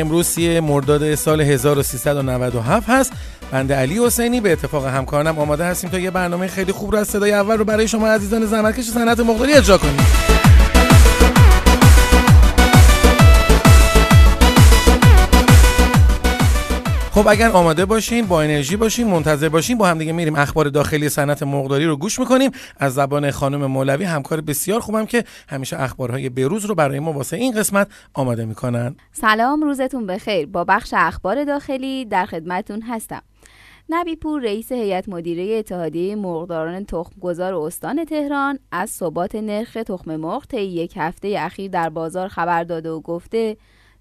امروز سی مرداد سال 1397 هست. بنده علی حسینی به اتفاق همکارانم آماده هستیم تا یه برنامه خیلی خوب رو از صدای اول رو برای شما عزیزان زحمتکش صنعت مقداری اجرا کنیم. خب اگر آماده باشین با انرژی باشین منتظر باشین با هم دیگه میریم اخبار داخلی صنعت مرغداری رو گوش می‌کنیم. از زبان خانم مولوی همکار بسیار خوبم که همیشه اخبارهای بروز رو برای ما واسه این قسمت آماده می‌کنن. سلام روزتون بخیر. با بخش اخبار داخلی در خدمتون هستم. نبی پور رئیس هیئت مدیره اتحادیه مرغداران تخمگذار استان تهران از ثبات نرخ تخم مرغ طی یک هفته اخیر در بازار خبر داده و گفته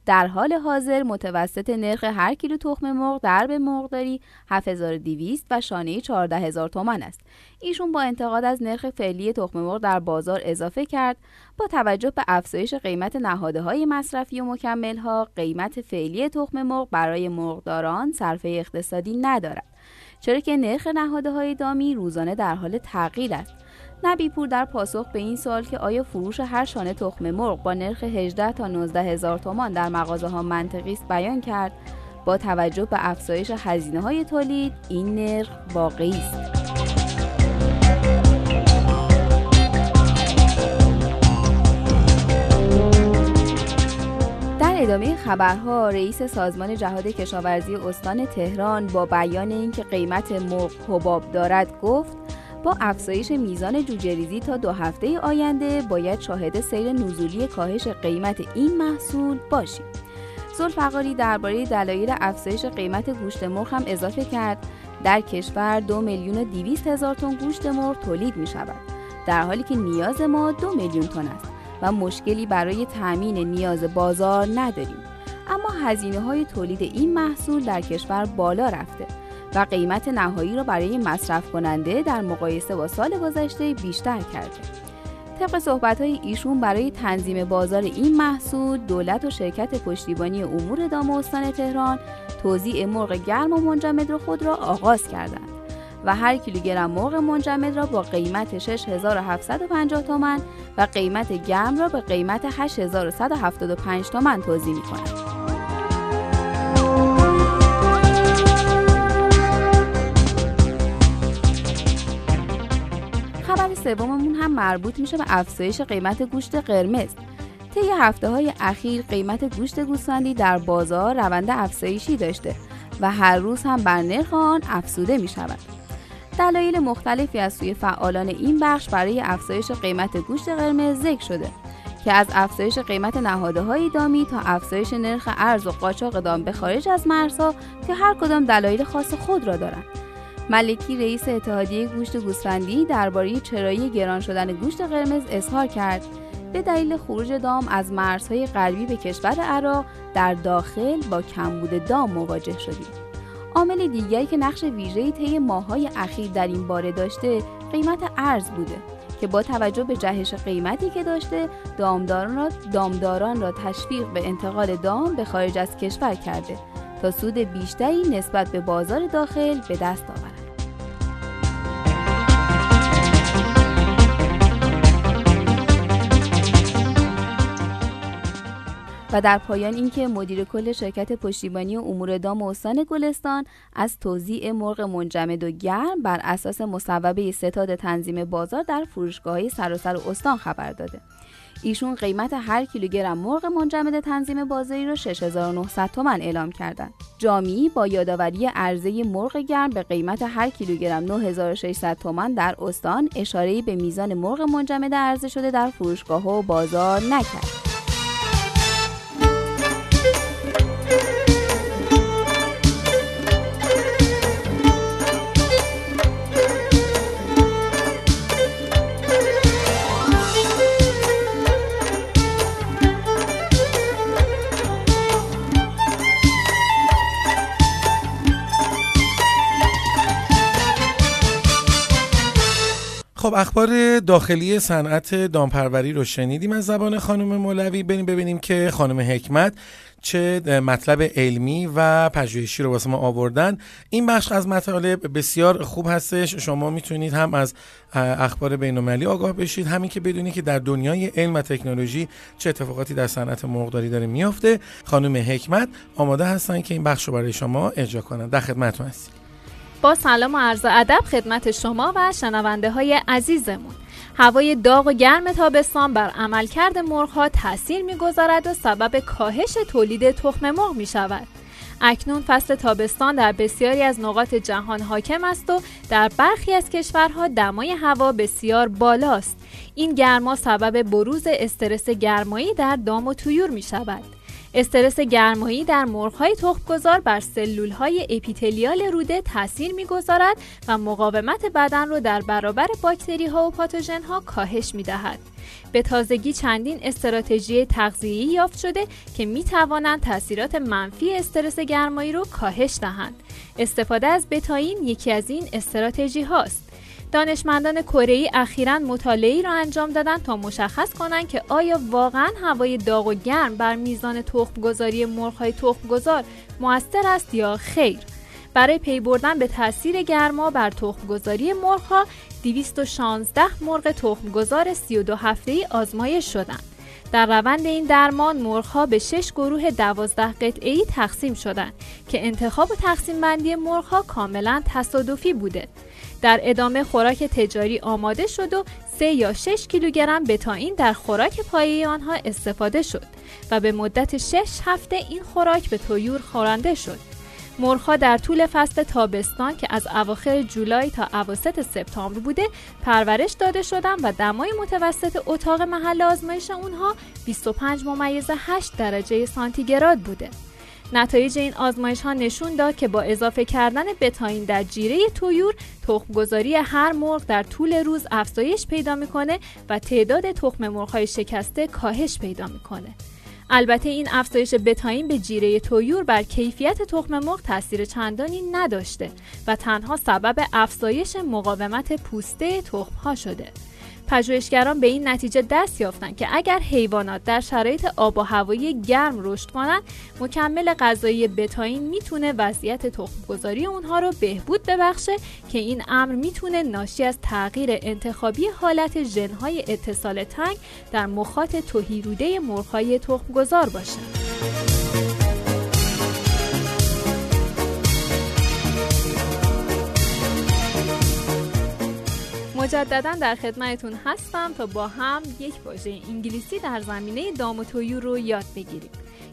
در حال حاضر متوسط نرخ هر کیلو تخم مرغ در به مرغداری 7200 و شانه 14000 تومان است. ایشون با انتقاد از نرخ فعلی تخم مرغ در بازار اضافه کرد با توجه به افزایش قیمت نهاده های مصرفی و مکمل ها قیمت فعلی تخم مرغ برای مرغداران صرفه اقتصادی ندارد چرا که نرخ نهاده های دامی روزانه در حال تغییر است نبیپور در پاسخ به این سوال که آیا فروش هر شانه تخم مرغ با نرخ 18 تا 19 هزار تومان در مغازه ها منطقی است بیان کرد با توجه به افزایش هزینه های تولید این نرخ واقعی است. ادامه خبرها رئیس سازمان جهاد کشاورزی استان تهران با بیان اینکه قیمت مرغ حباب دارد گفت با افزایش میزان جوجهریزی تا دو هفته آینده باید شاهد سیر نزولی کاهش قیمت این محصول باشیم. زلفقاری درباره دلایل افزایش قیمت گوشت مرغ هم اضافه کرد. در کشور دو میلیون و دیویست هزار تن گوشت مرغ تولید می شود. در حالی که نیاز ما دو میلیون تن است و مشکلی برای تأمین نیاز بازار نداریم. اما هزینه های تولید این محصول در کشور بالا رفته. و قیمت نهایی را برای مصرف کننده در مقایسه با سال گذشته بیشتر کرده. طبق صحبت های ایشون برای تنظیم بازار این محصول دولت و شرکت پشتیبانی امور دام استان تهران توزیع مرغ گرم و منجمد را خود را آغاز کردند و هر کیلوگرم مرغ منجمد را با قیمت 6750 تومان و قیمت گرم را به قیمت 8175 تومان توزیع می کنند. سوممون هم مربوط میشه به افزایش قیمت گوشت قرمز طی هفته های اخیر قیمت گوشت گوسفندی در بازار روند افزایشی داشته و هر روز هم بر نرخ آن افزوده می شود. دلایل مختلفی از سوی فعالان این بخش برای افزایش قیمت گوشت قرمز ذکر شده که از افزایش قیمت نهاده های دامی تا افزایش نرخ ارز و قاچاق دام به خارج از مرزها که هر کدام دلایل خاص خود را دارند. ملکی رئیس اتحادیه گوشت گوسفندی درباره چرایی گران شدن گوشت قرمز اظهار کرد به دلیل خروج دام از مرزهای غربی به کشور عراق در داخل با کمبود دام مواجه شدیم عامل دیگری که نقش ویژه‌ای طی ماه‌های اخیر در این باره داشته قیمت ارز بوده که با توجه به جهش قیمتی که داشته دامداران را, دامداران را تشویق به انتقال دام به خارج از کشور کرده تا سود بیشتری نسبت به بازار داخل به دست آورد. و در پایان اینکه مدیر کل شرکت پشتیبانی امور دام استان گلستان از توزیع مرغ منجمد و گرم بر اساس مصوبه ستاد تنظیم بازار در فروشگاه سراسر استان خبر داده ایشون قیمت هر کیلوگرم مرغ منجمد تنظیم بازاری را 6900 تومن اعلام کردند. جامی با یادآوری عرضه مرغ گرم به قیمت هر کیلوگرم 9600 تومان در استان اشاره به میزان مرغ منجمد عرضه شده در فروشگاه و بازار نکرد. خب اخبار داخلی صنعت دامپروری رو شنیدیم از زبان خانم مولوی. بریم ببینیم که خانم حکمت چه مطلب علمی و پژوهشی رو واسه ما آوردن. این بخش از مطالب بسیار خوب هستش. شما می‌تونید هم از اخبار بین‌المللی آگاه بشید. همین که بدونید که در دنیای علم و تکنولوژی چه اتفاقاتی در صنعت مرغداری داره میافته. خانم حکمت آماده هستن که این بخش رو برای شما اجرا کنن. در خدمتتون هستیم. با سلام و عرض ادب خدمت شما و شنونده های عزیزمون هوای داغ و گرم تابستان بر عملکرد مرغها تاثیر می‌گذارد و سبب کاهش تولید تخم مرغ می شود. اکنون فصل تابستان در بسیاری از نقاط جهان حاکم است و در برخی از کشورها دمای هوا بسیار بالاست. این گرما سبب بروز استرس گرمایی در دام و تویور می شود. استرس گرمایی در مرغهای تخمگذار بر سلولهای اپیتلیال روده تاثیر می‌گذارد و مقاومت بدن را در برابر باکتری ها و پاتوژن ها کاهش می دهد. به تازگی چندین استراتژی تغذیه‌ای یافت شده که می توانند تاثیرات منفی استرس گرمایی را کاهش دهند. استفاده از بتاین یکی از این استراتژی هاست. دانشمندان کره ای اخیرا مطالعه‌ای را انجام دادند تا مشخص کنند که آیا واقعا هوای داغ و گرم بر میزان تخمگذاری مرغ‌های تخمگذار موثر است یا خیر. برای پی بردن به تاثیر گرما بر تخمگذاری مرغ‌ها 216 مرغ تخمگذار 32 هفته‌ای آزمایش شدند. در روند این درمان مرغها به شش گروه دوازده قطعه تقسیم شدند که انتخاب و تقسیم بندی مرغها کاملا تصادفی بوده. در ادامه خوراک تجاری آماده شد و 3 یا 6 کیلوگرم بتاین در خوراک پایه آنها استفاده شد و به مدت 6 هفته این خوراک به تویور خورنده شد. مرخا در طول فصل تابستان که از اواخر جولای تا اواسط سپتامبر بوده پرورش داده شدند و دمای متوسط اتاق محل آزمایش اونها 25 ممیز 8 درجه سانتیگراد بوده. نتایج این آزمایش ها نشون داد که با اضافه کردن بتاین در جیره تویور تخمگذاری هر مرغ در طول روز افزایش پیدا می‌کنه و تعداد تخم مرغ های شکسته کاهش پیدا می‌کنه. البته این افزایش بتاین به جیره تویور بر کیفیت تخم مرغ تاثیر چندانی نداشته و تنها سبب افزایش مقاومت پوسته تخم ها شده. پژوهشگران به این نتیجه دست یافتند که اگر حیوانات در شرایط آب و هوایی گرم رشد کنند مکمل غذایی بتاین می‌تونه وضعیت تخمگذاری اونها رو بهبود ببخشه که این امر می‌تونه ناشی از تغییر انتخابی حالت ژنهای اتصال تنگ در مخاط توهیروده مرغهای تخمگذار باشه. مجددا در خدمتتون هستم تا با هم یک واژه انگلیسی در زمینه دام و تویور رو یاد بگیریم.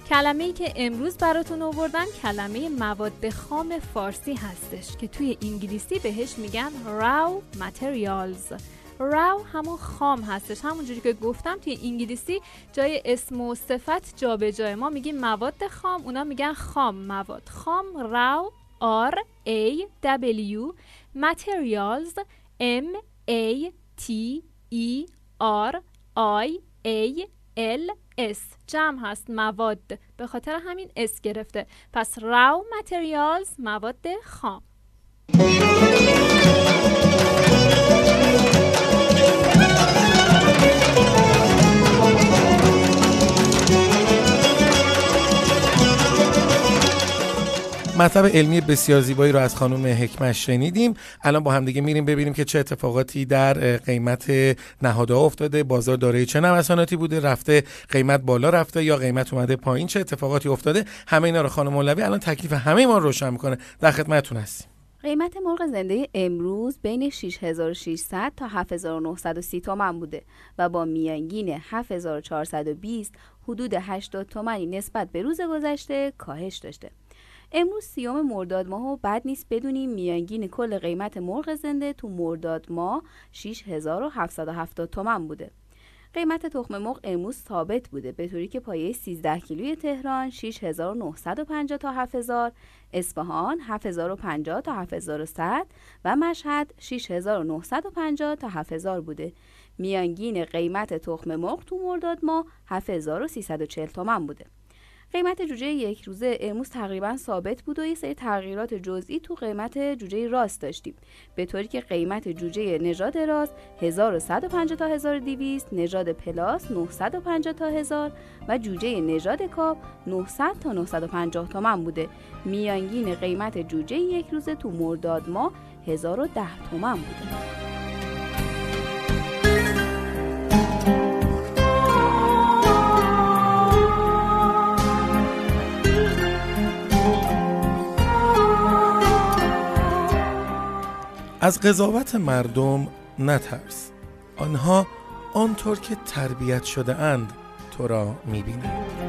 کلمه ای که امروز براتون آوردن کلمه مواد خام فارسی هستش که توی انگلیسی بهش میگن راو ماتریالز راو همون خام هستش. همونجوری که گفتم توی انگلیسی جای اسم و صفت جابجا ما میگیم مواد خام اونا میگن خام مواد. خام راو R A W materials M A T E R I A L S. جمع هست مواد. به خاطر همین اس گرفته. پس راو متریالز مواد خام. مطلب علمی بسیار زیبایی رو از خانم حکمت شنیدیم. الان با هم دیگه میریم ببینیم که چه اتفاقاتی در قیمت نهادها افتاده. بازار دارای چه نوساناتی بوده؟ رفته قیمت بالا رفته یا قیمت اومده پایین؟ چه اتفاقاتی افتاده؟ همه اینا رو خانم مولوی الان تکلیف همه ما رو روشن می‌کنه. در خدمتتون هستیم. قیمت مرغ زنده امروز بین 6600 تا 7930 تومن بوده و با میانگین 7420 حدود 80 تومنی نسبت به روز گذشته کاهش داشته. امروز سیام مرداد ماه و بد نیست بدونیم میانگین کل قیمت مرغ زنده تو مرداد ماه 6770 تومن بوده. قیمت تخم مرغ امروز ثابت بوده. به طوری که پایه 13 کیلوی تهران 6950 تا 7000 اصفهان 7050 تا 7100 و مشهد 6950 تا 7000 بوده. میانگین قیمت تخم مرغ تو مرداد ماه 7340 تومن بوده. قیمت جوجه یک روزه امروز تقریبا ثابت بود و یه سری تغییرات جزئی تو قیمت جوجه راست داشتیم. به طوری که قیمت جوجه نژاد راست 1150 تا 1200 نژاد پلاس 950 تا 1000 و جوجه نژاد کاپ 900 تا 950 تومن بوده. میانگین قیمت جوجه یک روزه تو مرداد ماه 1010 تومن بوده. از قضاوت مردم نترس. آنها آنطور که تربیت شده اند تو را می‌بینند.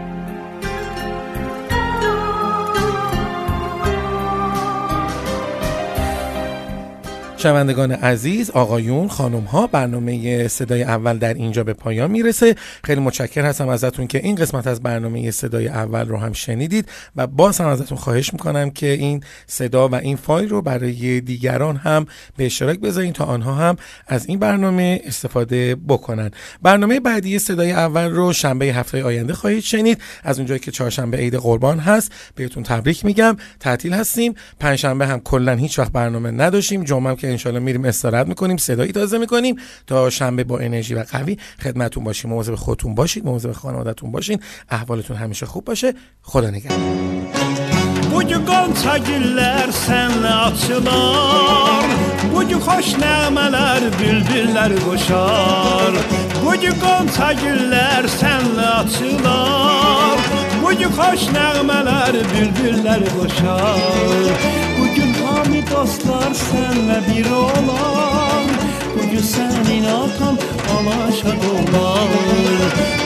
شنوندگان عزیز آقایون خانم ها برنامه صدای اول در اینجا به پایان می‌رسه. خیلی متشکر هستم ازتون که این قسمت از برنامه صدای اول رو هم شنیدید و باز هم ازتون خواهش می‌کنم که این صدا و این فایل رو برای دیگران هم به اشتراک بذارین تا آنها هم از این برنامه استفاده بکنن. برنامه بعدی صدای اول رو شنبه هفته آینده خواهید شنید. از اونجایی که چهارشنبه عید قربان هست بهتون تبریک میگم. تعطیل هستیم. پنجشنبه هم کلا هیچ وقت برنامه نداشتیم. جمعه که انشالله میریم استراحت می‌کنیم صدایی تازه می‌کنیم. تا شنبه با انرژی و قوی خدمتون باشیم. مواظب خودتون باشید مواظب خانوادتون باشین. احوالتون همیشه خوب باشه. خدا نگهدار. Bugün qonça güllər sənlə açılar. Bugün xoş nəğmələr bülbüllər qoşar Bugün qonça güllər sənlə açılar. Bugün xoş nəğmələr bülbüllər qoşar Bugün hamı dostlar sənlə bir olan Bugün sənin atan alaşad olar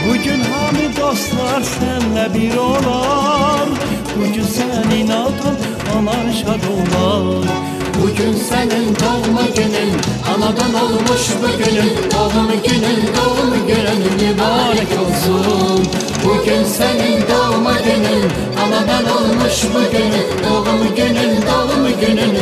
Bugün hamı dostlar sənlə bir olan Bugün sənin atan alaşad olar Bugün senin doğma günün Anadan olmuş bugünün. Doğum günün doğum günün mübarek olsun. Bugün senin doğma günün Anadan olmuş bugünün. Doğum günün doğum günün